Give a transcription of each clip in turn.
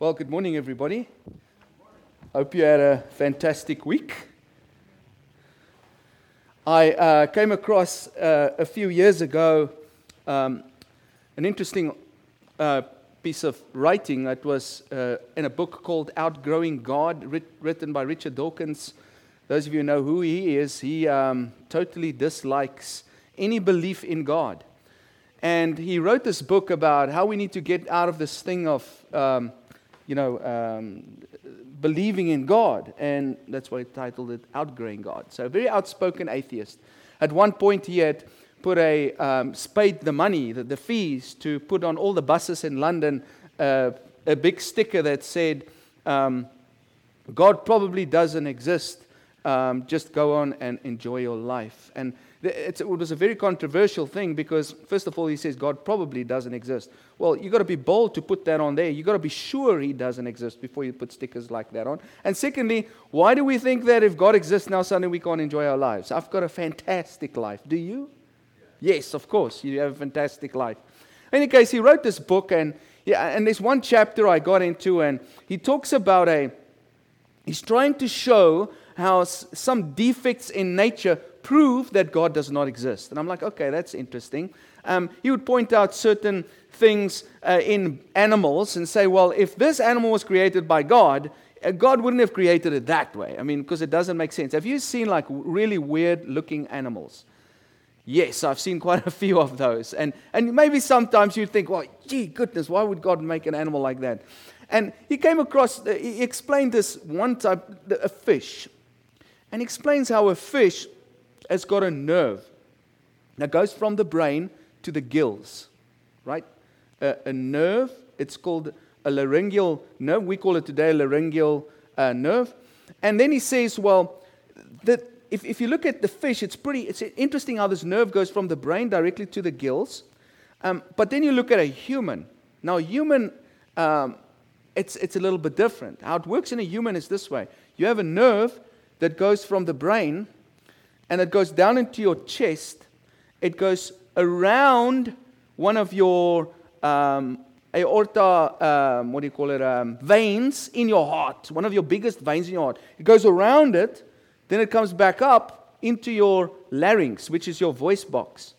Well, good morning, everybody. Hope you had a fantastic week. I uh, came across uh, a few years ago um, an interesting uh, piece of writing that was uh, in a book called Outgrowing God, writ- written by Richard Dawkins. Those of you know who he is, he um, totally dislikes any belief in God. And he wrote this book about how we need to get out of this thing of, um, you know, um, believing in God. And that's why he titled it Outgrowing God. So, very outspoken atheist. At one point, he had put a, um, the money, the, the, fees, to put on all the buses in London uh, a big sticker that said, um, God probably doesn't exist. Um, just go on and enjoy your life. And it was a very controversial thing because, first of all, he says God probably doesn't exist. Well, you've got to be bold to put that on there. You've got to be sure he doesn't exist before you put stickers like that on. And secondly, why do we think that if God exists now, suddenly we can't enjoy our lives? I've got a fantastic life. Do you? Yes, of course. You have a fantastic life. In any case, he wrote this book, and, yeah, and there's one chapter I got into, and he talks about a, he's trying to show how some defects in nature prove that God does not exist. And I'm like, okay, that's interesting. Um, he would point out certain things uh, in animals and say, well, if this animal was created by God, uh, God wouldn't have created it that way. I mean, because it doesn't make sense. Have you seen like really weird looking animals? Yes, I've seen quite a few of those. And, and maybe sometimes you think, well, gee, goodness, why would God make an animal like that? And he came across, uh, he explained this one type, a fish. And he explains how a fish has got a nerve that goes from the brain to the gills, right? A, a nerve, it's called a laryngeal nerve. We call it today a laryngeal uh, nerve. And then he says, well, that if, if you look at the fish, it's pretty, it's interesting how this nerve goes from the brain directly to the gills. Um, but then you look at a human. Now, human, um, it's, it's a little bit different. How it works in a human is this way you have a nerve that goes from the brain and it goes down into your chest. It goes around one of your um, aorta, um, what do you call it, um, veins in your heart, one of your biggest veins in your heart. It goes around it, then it comes back up into your larynx, which is your voice box.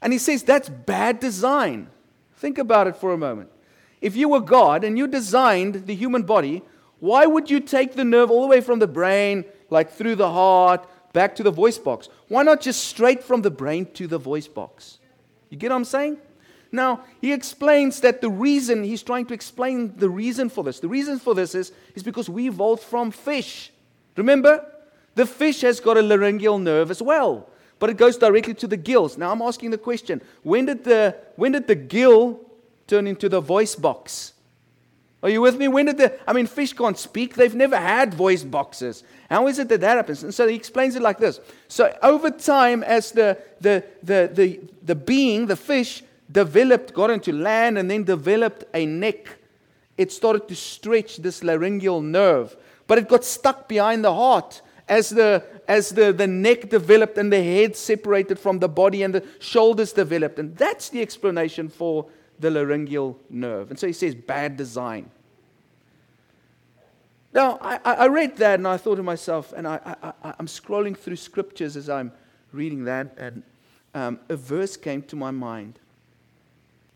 And he says that's bad design. Think about it for a moment. If you were God and you designed the human body, why would you take the nerve all the way from the brain, like through the heart, back to the voice box. Why not just straight from the brain to the voice box? You get what I'm saying? Now, he explains that the reason, he's trying to explain the reason for this. The reason for this is, is because we evolved from fish. Remember? The fish has got a laryngeal nerve as well, but it goes directly to the gills. Now, I'm asking the question when did the, when did the gill turn into the voice box? Are you with me? When did the, I mean, fish can't speak. They've never had voice boxes. How is it that that happens? And so he explains it like this. So over time, as the, the, the, the, the being, the fish, developed, got into land, and then developed a neck, it started to stretch this laryngeal nerve. But it got stuck behind the heart as the, as the, the neck developed and the head separated from the body and the shoulders developed. And that's the explanation for the laryngeal nerve. And so he says, bad design. Now, I, I read that and I thought to myself, and I, I, am scrolling through scriptures as I'm reading that, and um, a verse came to my mind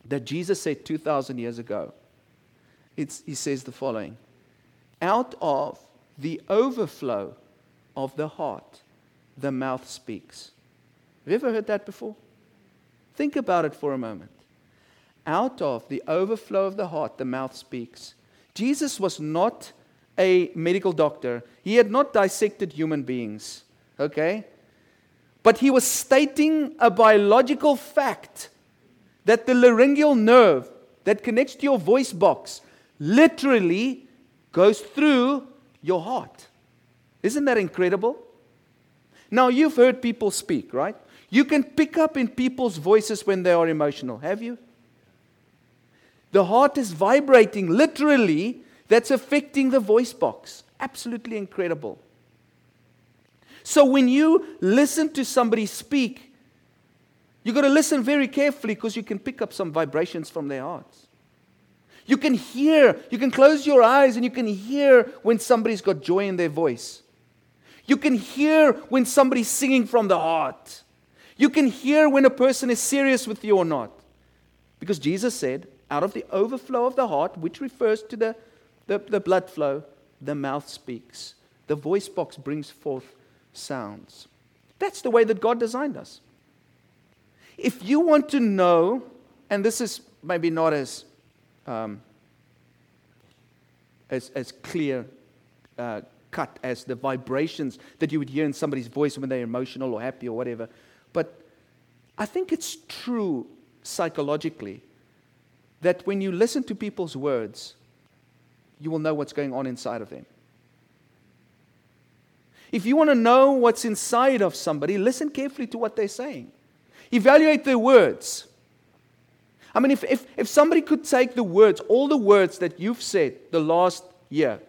that Jesus said 2,000 years ago. It's, he says the following Out of the overflow of the heart, the mouth speaks. Have you ever heard that before? Think about it for a moment. Out of the overflow of the heart, the mouth speaks. Jesus was not a medical doctor, he had not dissected human beings, okay? But he was stating a biological fact that the laryngeal nerve that connects to your voice box literally goes through your heart. Isn't that incredible? Now, you've heard people speak, right? You can pick up in people's voices when they are emotional. Have you? The heart is vibrating literally that's affecting the voice box. Absolutely incredible. So when you listen to somebody speak, you've got to listen very carefully because you can pick up some vibrations from their hearts. You can hear, you can close your eyes and you can hear when somebody's got joy in their voice. You can hear when somebody's singing from the heart. You can hear when a person is serious with you or not. Because Jesus said, out of the overflow of the heart, which refers to the, the, the blood flow, the mouth speaks. The voice box brings forth sounds. That's the way that God designed us. If you want to know, and this is maybe not as, um, as, as clear uh, cut as the vibrations that you would hear in somebody's voice when they're emotional or happy or whatever, but I think it's true psychologically that when you listen to people's words, you will know what's going on inside of them. If you want to know what's inside of somebody, listen carefully to what they're saying. Evaluate their words. I mean, if, if, if somebody could take the words, all the words that you've said the last year,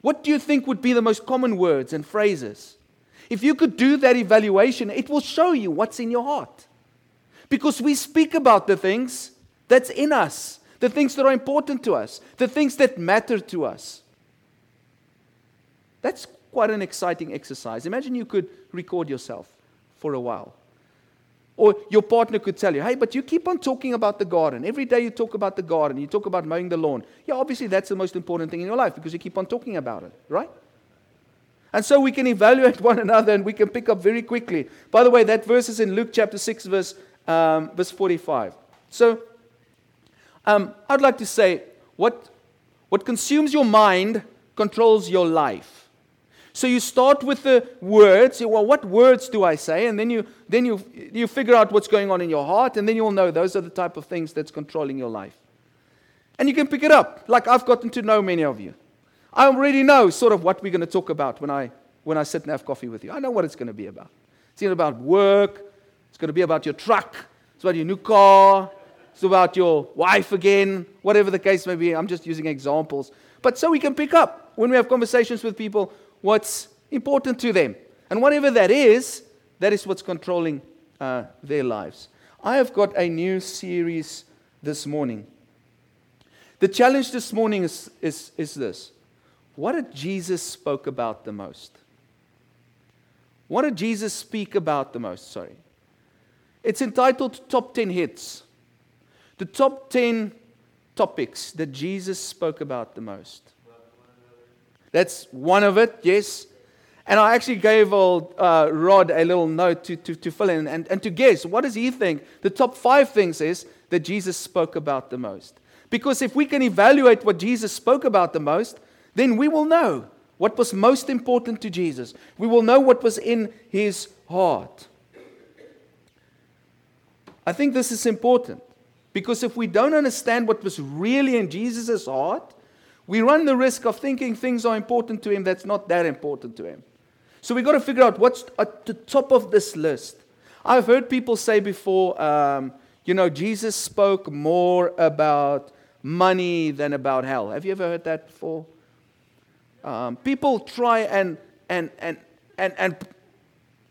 what do you think would be the most common words and phrases? If you could do that evaluation, it will show you what's in your heart. Because we speak about the things that's in us, the things that are important to us, the things that matter to us. That's quite an exciting exercise. Imagine you could record yourself for a while. Or your partner could tell you, hey, but you keep on talking about the garden. Every day you talk about the garden, you talk about mowing the lawn. Yeah, obviously that's the most important thing in your life because you keep on talking about it, right? And so we can evaluate one another and we can pick up very quickly. By the way, that verse is in Luke chapter 6, verse, um, verse 45. So um, I'd like to say what, what consumes your mind controls your life. So you start with the words. Well, what words do I say? And then you then you you figure out what's going on in your heart, and then you'll know those are the type of things that's controlling your life. And you can pick it up. Like I've gotten to know many of you. I already know sort of what we're going to talk about when I when I sit and have coffee with you. I know what it's going to be about. It's going to be about work. It's going to be about your truck. It's about your new car. It's about your wife again. Whatever the case may be. I'm just using examples. But so we can pick up when we have conversations with people what's important to them. And whatever that is, that is what's controlling uh, their lives. I have got a new series this morning. The challenge this morning is, is, is this What did Jesus spoke about the most? What did Jesus speak about the most? Sorry. It's entitled Top 10 Hits. The top 10 topics that Jesus spoke about the most. That's one of it, yes. And I actually gave old uh, Rod a little note to, to, to fill in and, and to guess what does he think the top five things is that Jesus spoke about the most. Because if we can evaluate what Jesus spoke about the most, then we will know what was most important to Jesus. We will know what was in his heart. I think this is important because if we don't understand what was really in Jesus' heart, we run the risk of thinking things are important to him that's not that important to him. So we've got to figure out what's at the top of this list. I've heard people say before, um, you know, Jesus spoke more about money than about hell. Have you ever heard that before? Um, people try and, and, and, and, and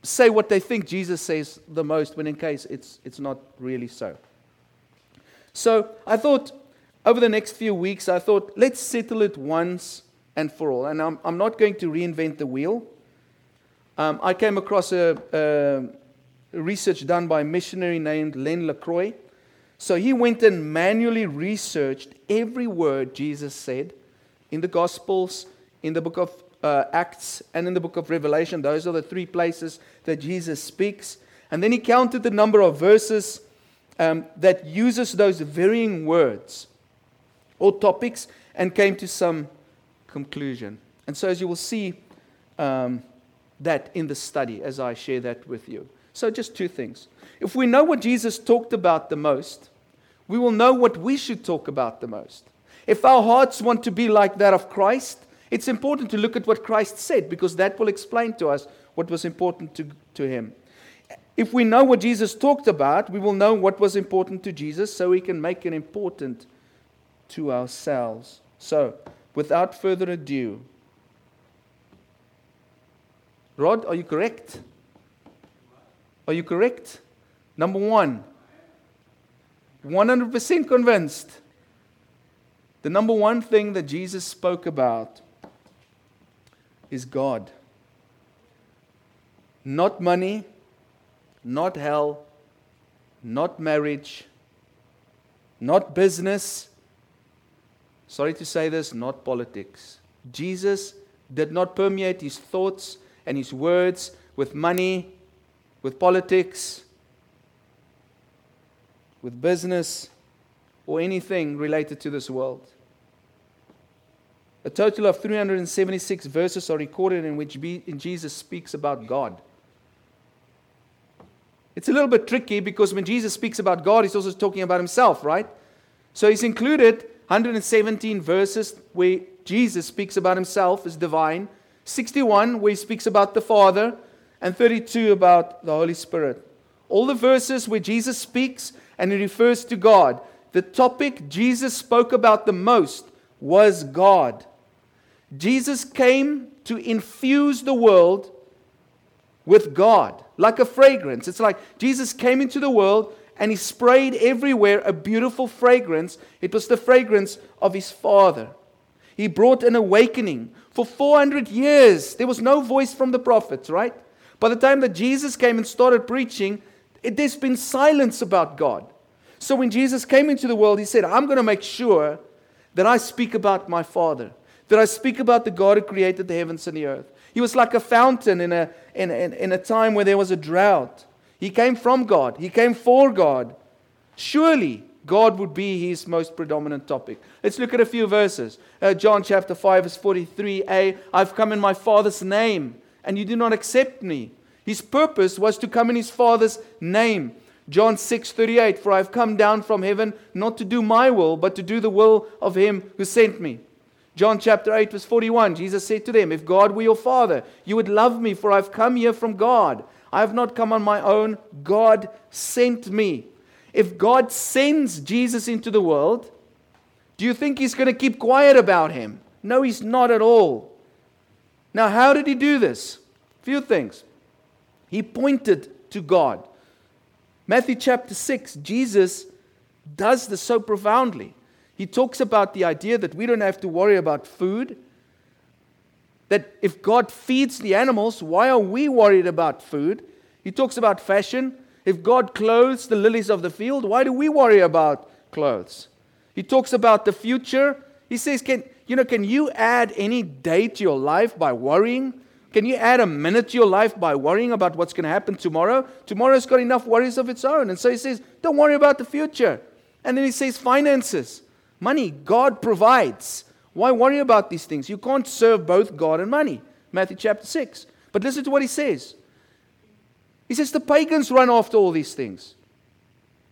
say what they think Jesus says the most, when in case it's, it's not really so. So I thought over the next few weeks, I thought, let's settle it once and for all. And I'm, I'm not going to reinvent the wheel. Um, I came across a, a, research done by a missionary named Len LaCroix. So he went and manually researched every word Jesus said in the Gospels, in the book of uh, Acts, and in the book of Revelation. Those are the three places that Jesus speaks. And then he counted the number of verses um, that uses those varying words or topics and came to some conclusion. And so, as you will see um, that in the study as I share that with you. So, just two things. If we know what Jesus talked about the most, we will know what we should talk about the most. If our hearts want to be like that of Christ, it's important to look at what Christ said because that will explain to us what was important to, to him. If we know what Jesus talked about, we will know what was important to Jesus so we can make it important to ourselves. So, without further ado, Rod, are you correct? Are you correct? Number one, 100% convinced the number one thing that Jesus spoke about is God. Not money, not hell, not marriage, not business. Sorry to say this, not politics. Jesus did not permeate his thoughts and his words with money, with politics, with business, or anything related to this world. A total of 376 verses are recorded in which Jesus speaks about God. It's a little bit tricky because when Jesus speaks about God, he's also talking about himself, right? So he's included 117 verses where Jesus speaks about himself as divine, 61 where he speaks about the Father, and 32 about the Holy Spirit. All the verses where Jesus speaks and he refers to God, the topic Jesus spoke about the most was God. Jesus came to infuse the world with God, like a fragrance. It's like Jesus came into the world and he sprayed everywhere a beautiful fragrance. It was the fragrance of his Father. He brought an awakening. For 400 years, there was no voice from the prophets, right? By the time that Jesus came and started preaching, it, there's been silence about God. So when Jesus came into the world, he said, I'm going to make sure that I speak about my Father, that I speak about the God who created the heavens and the earth. He was like a fountain in a, in, in, in a time where there was a drought. He came from God, he came for God. Surely God would be his most predominant topic. Let's look at a few verses. Uh, John chapter 5, verse 43a I've come in my Father's name, and you do not accept me. His purpose was to come in his Father's name. John 6 38, for I've come down from heaven not to do my will, but to do the will of him who sent me. John chapter 8, verse 41, Jesus said to them, If God were your Father, you would love me, for I've come here from God. I have not come on my own. God sent me. If God sends Jesus into the world, do you think he's going to keep quiet about him? No, he's not at all. Now, how did he do this? Few things. He pointed to God. Matthew chapter 6, Jesus does this so profoundly. He talks about the idea that we don't have to worry about food. That if God feeds the animals, why are we worried about food? He talks about fashion. If God clothes the lilies of the field, why do we worry about clothes? He talks about the future. He says, Can you know, can you add any day to your life by worrying? Can you add a minute to your life by worrying about what's going to happen tomorrow? Tomorrow's got enough worries of its own. And so he says, Don't worry about the future. And then he says, Finances. Money, God provides. Why worry about these things? You can't serve both God and money. Matthew chapter 6. But listen to what he says. He says the pagans run after all these things.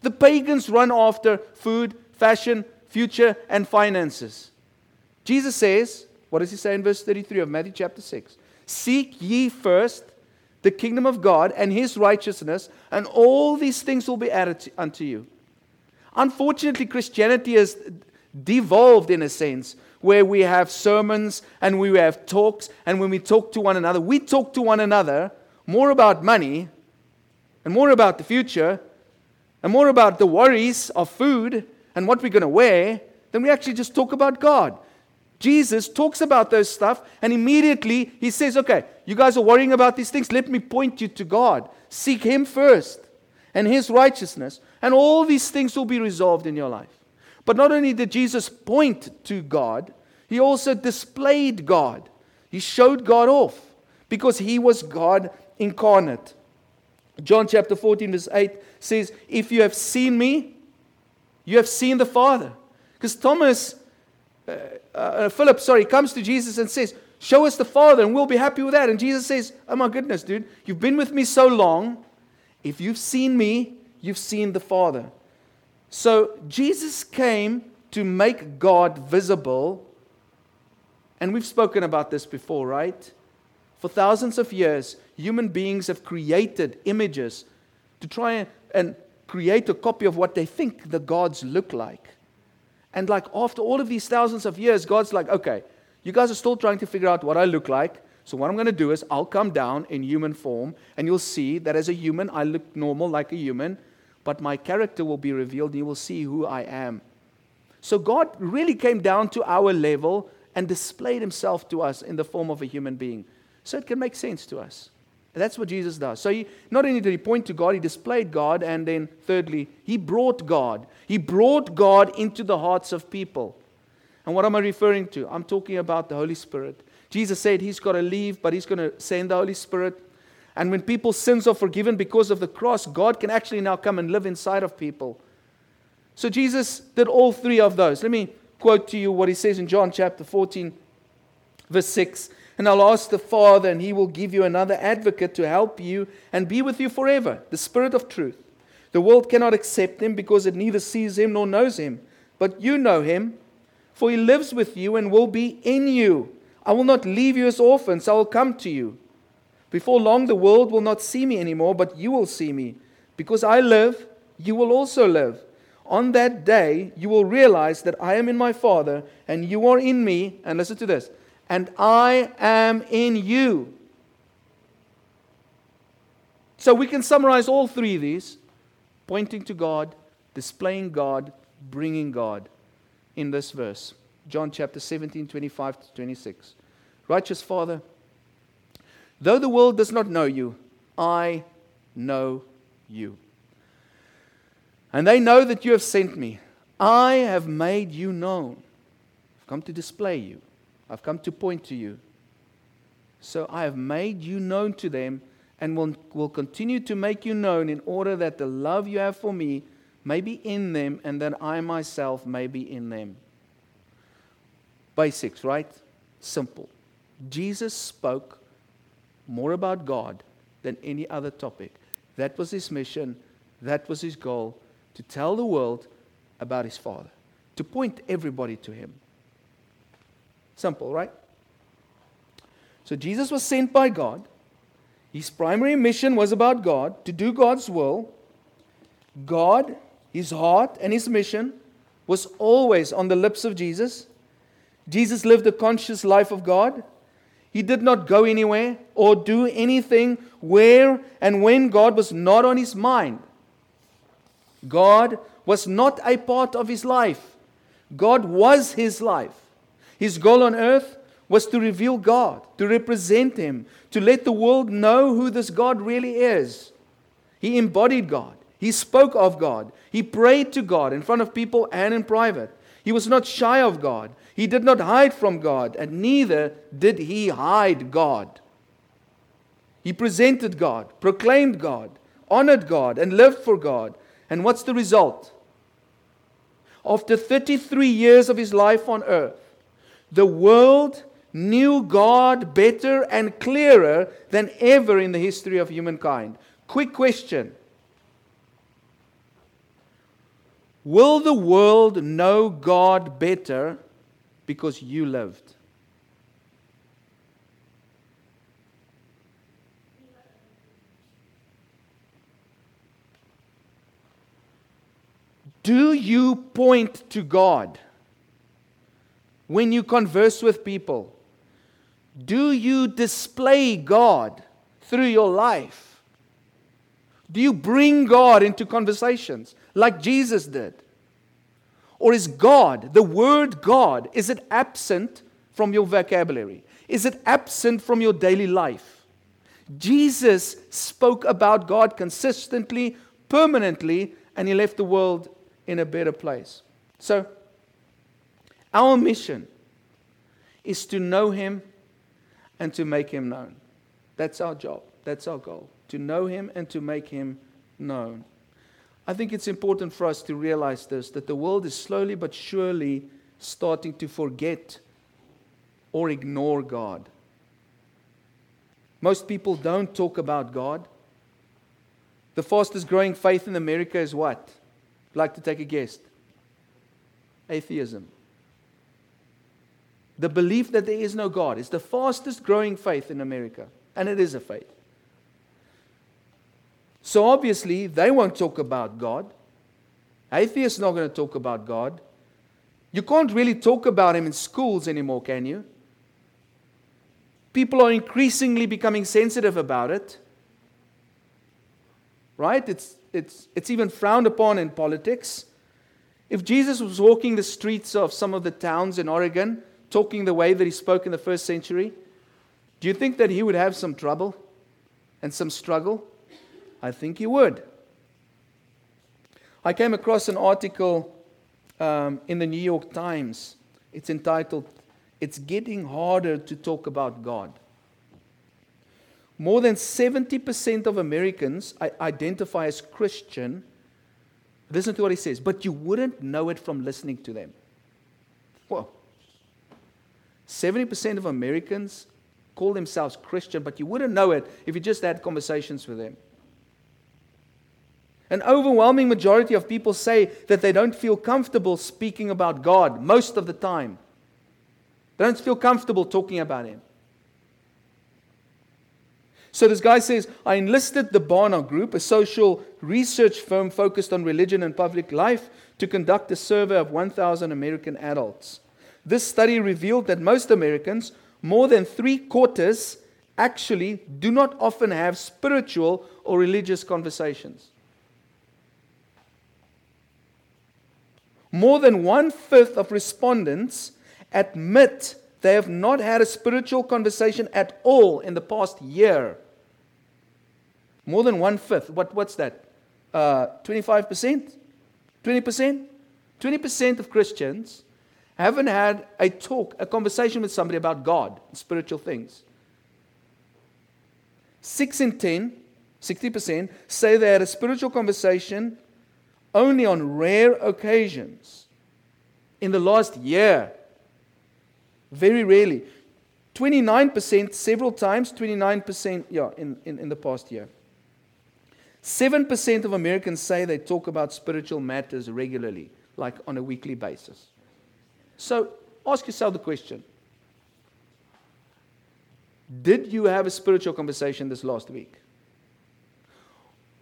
The pagans run after food, fashion, future, and finances. Jesus says, what does he say in verse 33 of Matthew chapter 6? Seek ye first the kingdom of God and his righteousness, and all these things will be added unto you. Unfortunately, Christianity has devolved in a sense where we have sermons and we have talks, and when we talk to one another, we talk to one another more about money and more about the future and more about the worries of food and what we're going to wear than we actually just talk about God. Jesus talks about those stuff and immediately he says, Okay, you guys are worrying about these things. Let me point you to God. Seek Him first and His righteousness, and all these things will be resolved in your life. But not only did Jesus point to God, he also displayed God. He showed God off because he was God incarnate. John chapter 14, verse 8 says, If you have seen me, you have seen the Father. Because Thomas, uh, uh, Philip, sorry, comes to Jesus and says, Show us the Father and we'll be happy with that. And Jesus says, Oh my goodness, dude, you've been with me so long. If you've seen me, you've seen the Father. So Jesus came to make God visible. And we've spoken about this before, right? For thousands of years, human beings have created images to try and create a copy of what they think the gods look like. And like after all of these thousands of years, God's like, okay, you guys are still trying to figure out what I look like. So what I'm going to do is I'll come down in human form and you'll see that as a human I look normal like a human, but my character will be revealed and you will see who I am. So God really came down to our level and displayed himself to us in the form of a human being. So it can make sense to us. That's what Jesus does. So he, not only did he point to God, he displayed God, and then thirdly, he brought God. He brought God into the hearts of people. And what am I referring to? I'm talking about the Holy Spirit. Jesus said he's got to leave, but he's going to send the Holy Spirit. And when people's sins are forgiven because of the cross, God can actually now come and live inside of people. So Jesus did all three of those. Let me quote to you what he says in John chapter 14, verse 6. And I'll ask the Father, and he will give you another advocate to help you and be with you forever, the Spirit of truth. The world cannot accept him because it neither sees him nor knows him. But you know him, for he lives with you and will be in you. I will not leave you as orphans, I will come to you. Before long, the world will not see me anymore, but you will see me. Because I live, you will also live. On that day, you will realize that I am in my Father, and you are in me. And listen to this and I am in you. So we can summarize all three of these pointing to God, displaying God, bringing God in this verse. John chapter 17, 25 to 26. Righteous Father, though the world does not know you, I know you. And they know that you have sent me. I have made you known. I've come to display you. I've come to point to you. So I have made you known to them and will, will continue to make you known in order that the love you have for me may be in them and that I myself may be in them. Basics, right? Simple. Jesus spoke more about God than any other topic. That was his mission, that was his goal to tell the world about his Father, to point everybody to him. Simple, right? So Jesus was sent by God. His primary mission was about God, to do God's will. God, his heart, and his mission was always on the lips of Jesus. Jesus lived a conscious life of God. He did not go anywhere or do anything where and when God was not on his mind. God was not a part of his life, God was his life. His goal on earth was to reveal God, to represent Him, to let the world know who this God really is. He embodied God. He spoke of God. He prayed to God in front of people and in private. He was not shy of God. He did not hide from God, and neither did he hide God. He presented God, proclaimed God, honored God, and lived for God. And what's the result? After 33 years of his life on earth, the world knew God better and clearer than ever in the history of humankind. Quick question Will the world know God better because you lived? Do you point to God? when you converse with people? Do you display God through your life? Do you bring God into conversations like Jesus did? Or is God, the word God, is it absent from your vocabulary? Is it absent from your daily life? Jesus spoke about God consistently, permanently, and he left the world in a better place. So, our mission is to know Him and to make Him known. That's our job. That's our goal. To know Him and to make Him known. I think it's important for us to realize this that the world is slowly but surely starting to forget or ignore God. Most people don't talk about God. The fastest growing faith in America is what? like to take a guess? Atheism. The belief that there is no God is the fastest growing faith in America, and it is a faith. So obviously, they won't talk about God. Atheists are not going to talk about God. You can't really talk about Him in schools anymore, can you? People are increasingly becoming sensitive about it. Right? It's, it's, it's even frowned upon in politics. If Jesus was walking the streets of some of the towns in Oregon, talking the way that he spoke in the first century, do you think that he would have some trouble and some struggle? I think he would. I came across an article um, in the New York Times. It's entitled, It's Getting Harder to Talk About God. More than 70% of Americans identify as Christian. Listen to what he says, but you wouldn't know it from listening to them. Well, 70% of Americans call themselves Christian, but you wouldn't know it if you just had conversations with them. An overwhelming majority of people say that they don't feel comfortable speaking about God most of the time. They don't feel comfortable talking about Him. So this guy says, I enlisted the Barna Group, a social research firm focused on religion and public life, to conduct a survey of 1,000 American adults. This study revealed that most Americans, more than three quarters, actually do not often have spiritual or religious conversations. More than one fifth of respondents admit they have not had a spiritual conversation at all in the past year. More than one fifth. What, what's that? Uh, 25%? 20%? 20% of Christians haven't had a talk, a conversation with somebody about God, spiritual things. 6 in 10, 60%, say they had a spiritual conversation only on rare occasions in the last year. Very rarely. 29% several times, 29%, yeah, in, in, in the past year. 7% of Americans say they talk about spiritual matters regularly, like on a weekly basis. So ask yourself the question Did you have a spiritual conversation this last week?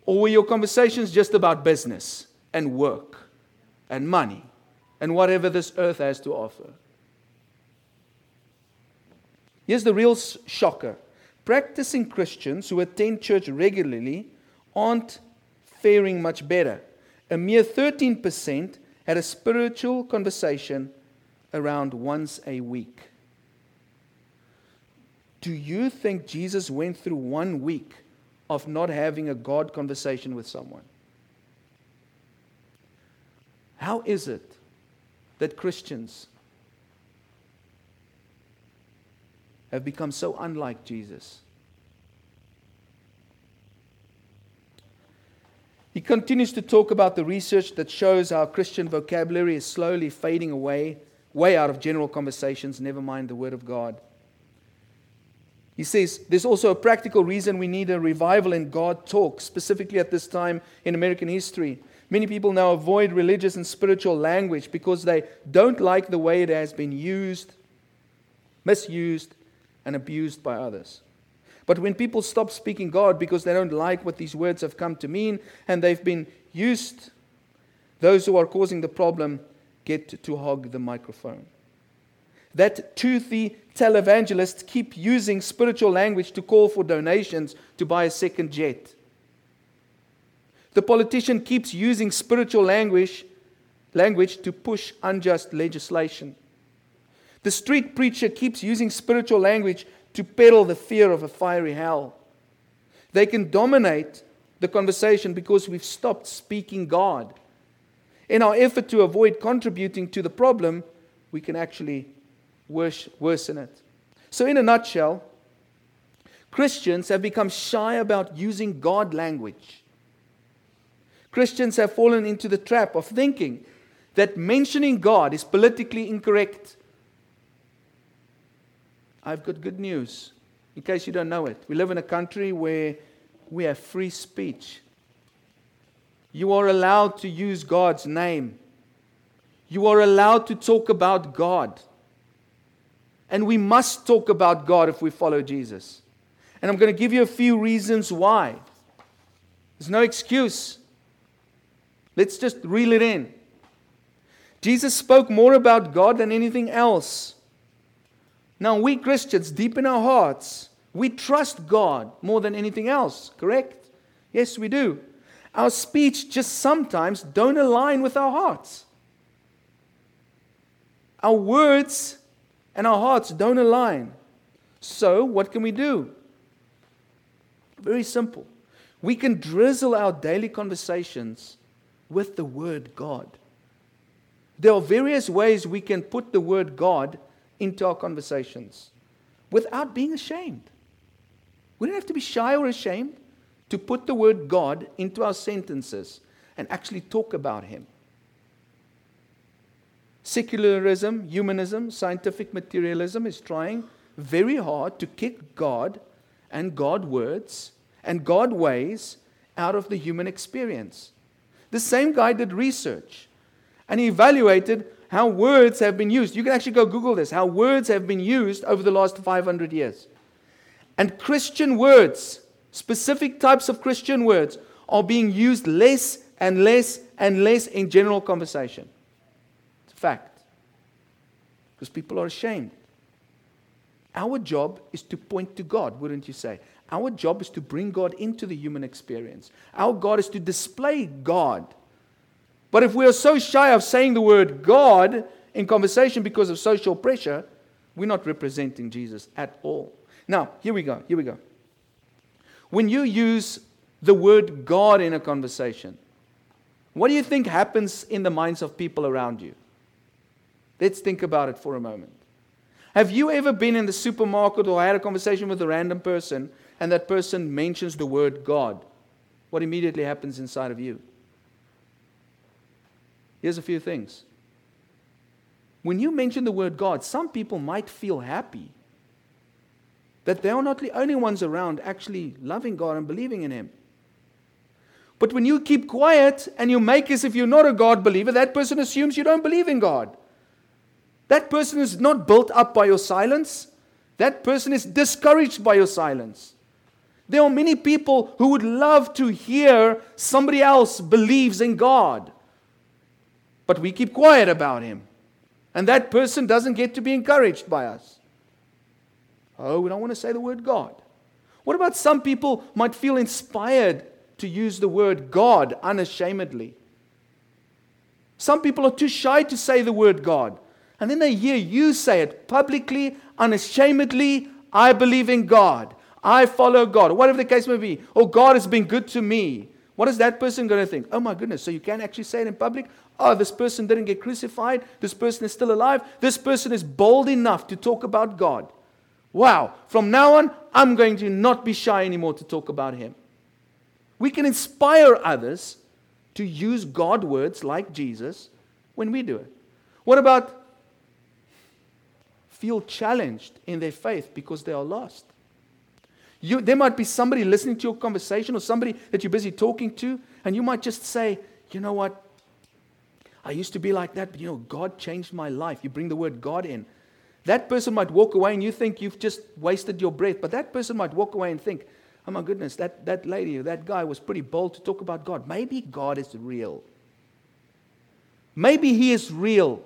Or were your conversations just about business? And work and money and whatever this earth has to offer. Here's the real shocker practicing Christians who attend church regularly aren't faring much better. A mere 13% had a spiritual conversation around once a week. Do you think Jesus went through one week of not having a God conversation with someone? How is it that Christians have become so unlike Jesus? He continues to talk about the research that shows how Christian vocabulary is slowly fading away, way out of general conversations, never mind the Word of God. He says there's also a practical reason we need a revival in God talk, specifically at this time in American history. Many people now avoid religious and spiritual language because they don't like the way it has been used, misused, and abused by others. But when people stop speaking God because they don't like what these words have come to mean and they've been used, those who are causing the problem get to hog the microphone. That toothy televangelists keep using spiritual language to call for donations to buy a second jet. The politician keeps using spiritual language, language to push unjust legislation. The street preacher keeps using spiritual language to peddle the fear of a fiery hell. They can dominate the conversation because we've stopped speaking God. In our effort to avoid contributing to the problem, we can actually worsen it. So, in a nutshell, Christians have become shy about using God language. Christians have fallen into the trap of thinking that mentioning God is politically incorrect. I've got good news, in case you don't know it. We live in a country where we have free speech. You are allowed to use God's name. You are allowed to talk about God. And we must talk about God if we follow Jesus. And I'm going to give you a few reasons why. There's no excuse. Let's just reel it in. Jesus spoke more about God than anything else. Now, we Christians, deep in our hearts, we trust God more than anything else, correct? Yes, we do. Our speech just sometimes don't align with our hearts. Our words and our hearts don't align. So, what can we do? Very simple. We can drizzle our daily conversations with the Word God. There are various ways we can put the Word God into our conversations without being ashamed. We don't have to be shy or ashamed to put the Word God into our sentences and actually talk about Him. Secularism, humanism, scientific materialism is trying very hard to kick God and God words and God ways out of the human experience. The same guy did research and he evaluated how words have been used. You can actually go Google this how words have been used over the last 500 years. And Christian words, specific types of Christian words, are being used less and less and less in general conversation. It's a fact. Because people are ashamed. Our job is to point to God, wouldn't you say? Our job is to bring God into the human experience. Our God is to display God. But if we are so shy of saying the word God in conversation because of social pressure, we're not representing Jesus at all. Now, here we go. Here we go. When you use the word God in a conversation, what do you think happens in the minds of people around you? Let's think about it for a moment. Have you ever been in the supermarket or had a conversation with a random person and that person mentions the word God? What immediately happens inside of you? Here's a few things. When you mention the word God, some people might feel happy that they are not the only ones around actually loving God and believing in Him. But when you keep quiet and you make as if you're not a God believer, that person assumes you don't believe in God. That person is not built up by your silence. That person is discouraged by your silence. There are many people who would love to hear somebody else believes in God. But we keep quiet about him. And that person doesn't get to be encouraged by us. Oh, we don't want to say the word God. What about some people might feel inspired to use the word God unashamedly? Some people are too shy to say the word God. And then they hear you say it publicly, unashamedly I believe in God. I follow God. Whatever the case may be. Or God has been good to me. What is that person going to think? Oh my goodness, so you can't actually say it in public? Oh, this person didn't get crucified. This person is still alive. This person is bold enough to talk about God. Wow, from now on, I'm going to not be shy anymore to talk about Him. We can inspire others to use God words like Jesus when we do it. What about feel challenged in their faith because they are lost? You, there might be somebody listening to your conversation or somebody that you're busy talking to, and you might just say, you know what? I used to be like that, but you know, God changed my life. You bring the word God in. That person might walk away and you think you've just wasted your breath, but that person might walk away and think, oh my goodness, that, that lady or that guy was pretty bold to talk about God. Maybe God is real. Maybe He is real.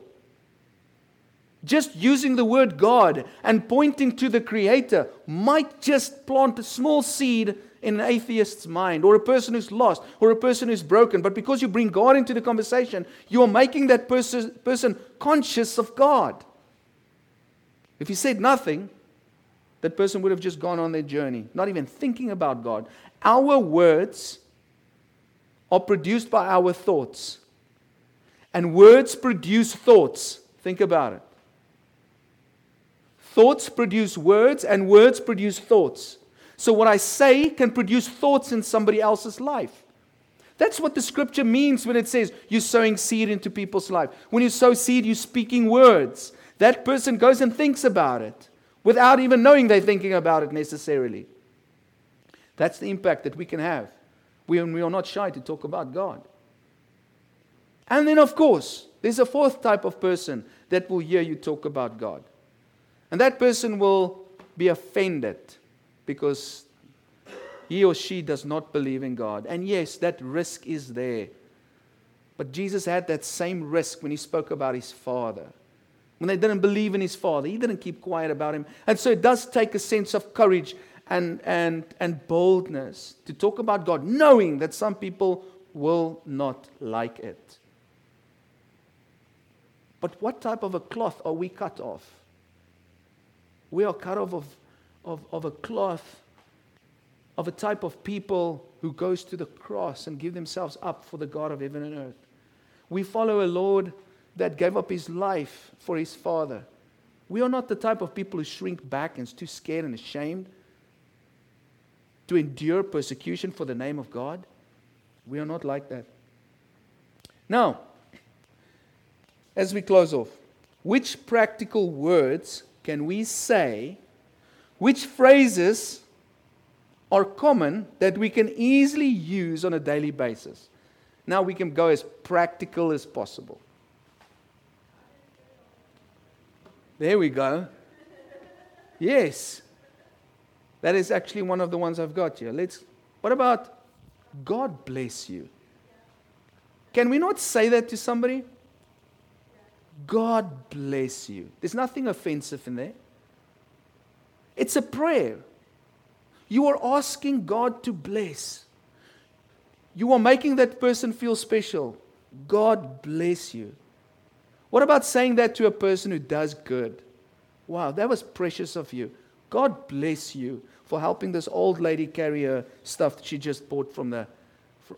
Just using the word God and pointing to the Creator might just plant a small seed in an atheist's mind or a person who's lost or a person who's broken. But because you bring God into the conversation, you are making that person, person conscious of God. If you said nothing, that person would have just gone on their journey, not even thinking about God. Our words are produced by our thoughts, and words produce thoughts. Think about it. Thoughts produce words, and words produce thoughts. So, what I say can produce thoughts in somebody else's life. That's what the scripture means when it says you're sowing seed into people's life. When you sow seed, you're speaking words. That person goes and thinks about it without even knowing they're thinking about it necessarily. That's the impact that we can have when we are not shy to talk about God. And then, of course, there's a fourth type of person that will hear you talk about God. And that person will be offended because he or she does not believe in God. And yes, that risk is there. But Jesus had that same risk when he spoke about his Father. When they didn't believe in his Father, he didn't keep quiet about him. And so it does take a sense of courage and, and, and boldness to talk about God, knowing that some people will not like it. But what type of a cloth are we cut off? We are cut off of, of, of a cloth of a type of people who goes to the cross and give themselves up for the God of heaven and earth. We follow a Lord that gave up his life for his Father. We are not the type of people who shrink back and is too scared and ashamed to endure persecution for the name of God. We are not like that. Now, as we close off, which practical words can we say? Which phrases are common that we can easily use on a daily basis? Now we can go as practical as possible. There we go. Yes. That is actually one of the ones I've got here. Let's what about God bless you? Can we not say that to somebody? God bless you. There's nothing offensive in there. It's a prayer. You are asking God to bless. You are making that person feel special. God bless you. What about saying that to a person who does good? Wow, that was precious of you. God bless you for helping this old lady carry her stuff she just bought from the,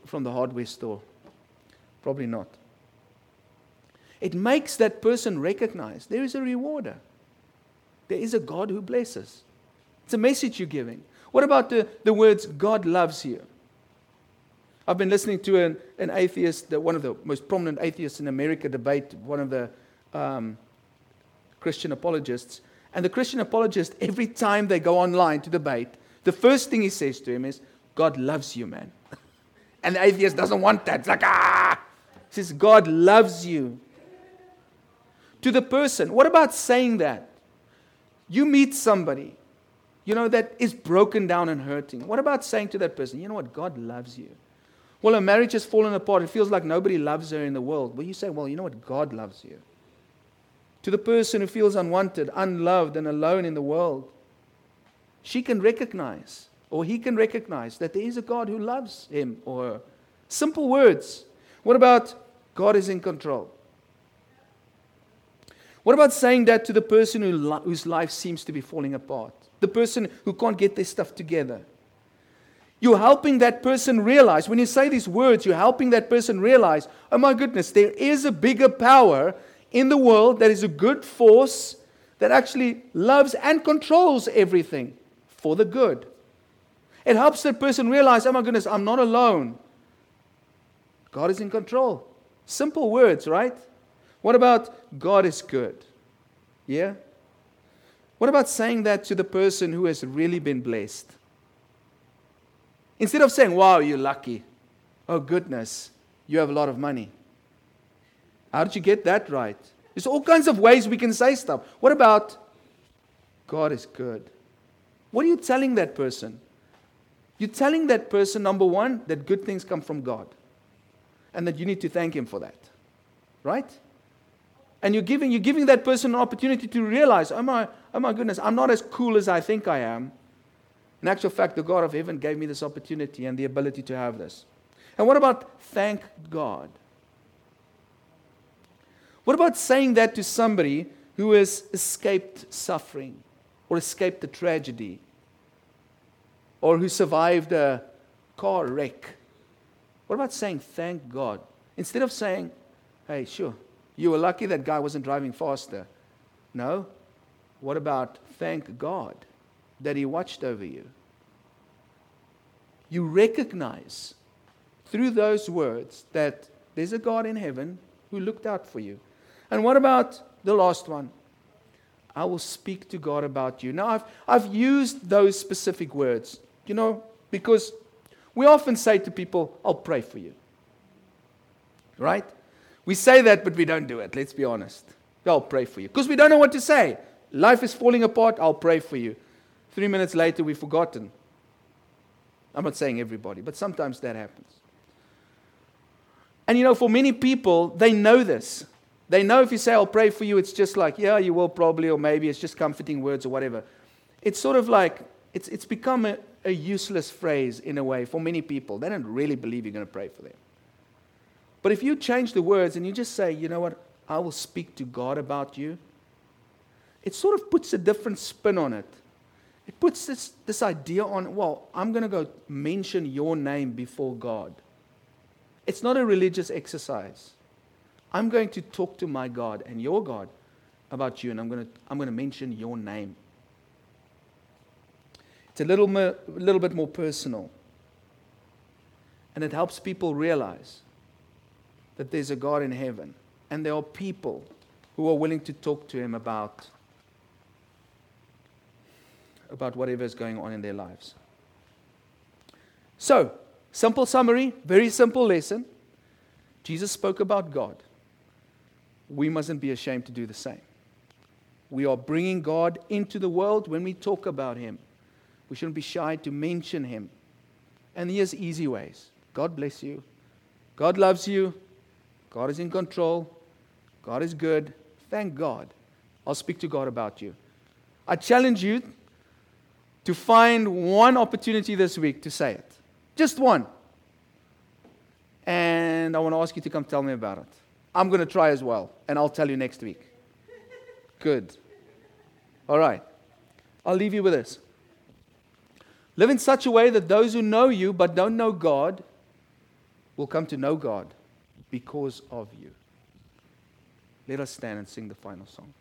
from the hardware store. Probably not. It makes that person recognize there is a rewarder. There is a God who blesses. It's a message you're giving. What about the, the words, God loves you? I've been listening to an, an atheist, one of the most prominent atheists in America, debate one of the um, Christian apologists. And the Christian apologist, every time they go online to debate, the first thing he says to him is, God loves you, man. and the atheist doesn't want that. It's like, ah! He says, God loves you. To the person, what about saying that? You meet somebody, you know, that is broken down and hurting. What about saying to that person, you know what, God loves you? Well, a marriage has fallen apart. It feels like nobody loves her in the world. Well, you say, well, you know what? God loves you. To the person who feels unwanted, unloved, and alone in the world, she can recognize, or he can recognize, that there is a God who loves him or her. Simple words. What about God is in control? What about saying that to the person who, whose life seems to be falling apart? The person who can't get their stuff together? You're helping that person realize, when you say these words, you're helping that person realize, oh my goodness, there is a bigger power in the world that is a good force that actually loves and controls everything for the good. It helps that person realize, oh my goodness, I'm not alone. God is in control. Simple words, right? What about God is good? Yeah? What about saying that to the person who has really been blessed? Instead of saying, wow, you're lucky. Oh, goodness, you have a lot of money. How did you get that right? There's all kinds of ways we can say stuff. What about God is good? What are you telling that person? You're telling that person, number one, that good things come from God and that you need to thank Him for that. Right? And you're giving, you're giving that person an opportunity to realize, oh my, oh my goodness, I'm not as cool as I think I am. In actual fact, the God of heaven gave me this opportunity and the ability to have this. And what about thank God? What about saying that to somebody who has escaped suffering or escaped a tragedy or who survived a car wreck? What about saying thank God? Instead of saying, hey, sure, you were lucky that guy wasn't driving faster. No. What about thank God? that He watched over you. You recognize through those words that there's a God in heaven who looked out for you. And what about the last one? I will speak to God about you. Now, I've, I've used those specific words, you know, because we often say to people, I'll pray for you. Right? We say that, but we don't do it. Let's be honest. I'll pray for you. Because we don't know what to say. Life is falling apart. I'll pray for you. Three minutes later, we've forgotten. I'm not saying everybody, but sometimes that happens. And you know, for many people, they know this. They know if you say, I'll pray for you, it's just like, yeah, you will probably, or maybe it's just comforting words or whatever. It's sort of like, it's, it's become a, a useless phrase in a way for many people. They don't really believe you're going to pray for them. But if you change the words and you just say, you know what, I will speak to God about you, it sort of puts a different spin on it. It puts this, this idea on, well, I'm going to go mention your name before God. It's not a religious exercise. I'm going to talk to my God and your God about you, and I'm going to, I'm going to mention your name. It's a little, a little bit more personal. And it helps people realize that there's a God in heaven, and there are people who are willing to talk to him about about whatever is going on in their lives. So, simple summary, very simple lesson. Jesus spoke about God. We mustn't be ashamed to do the same. We are bringing God into the world when we talk about Him. We shouldn't be shy to mention Him. And here's easy ways God bless you. God loves you. God is in control. God is good. Thank God. I'll speak to God about you. I challenge you to find one opportunity this week to say it. Just one. And I want to ask you to come tell me about it. I'm going to try as well, and I'll tell you next week. Good. All right. I'll leave you with this. Live in such a way that those who know you but don't know God will come to know God because of you. Let us stand and sing the final song.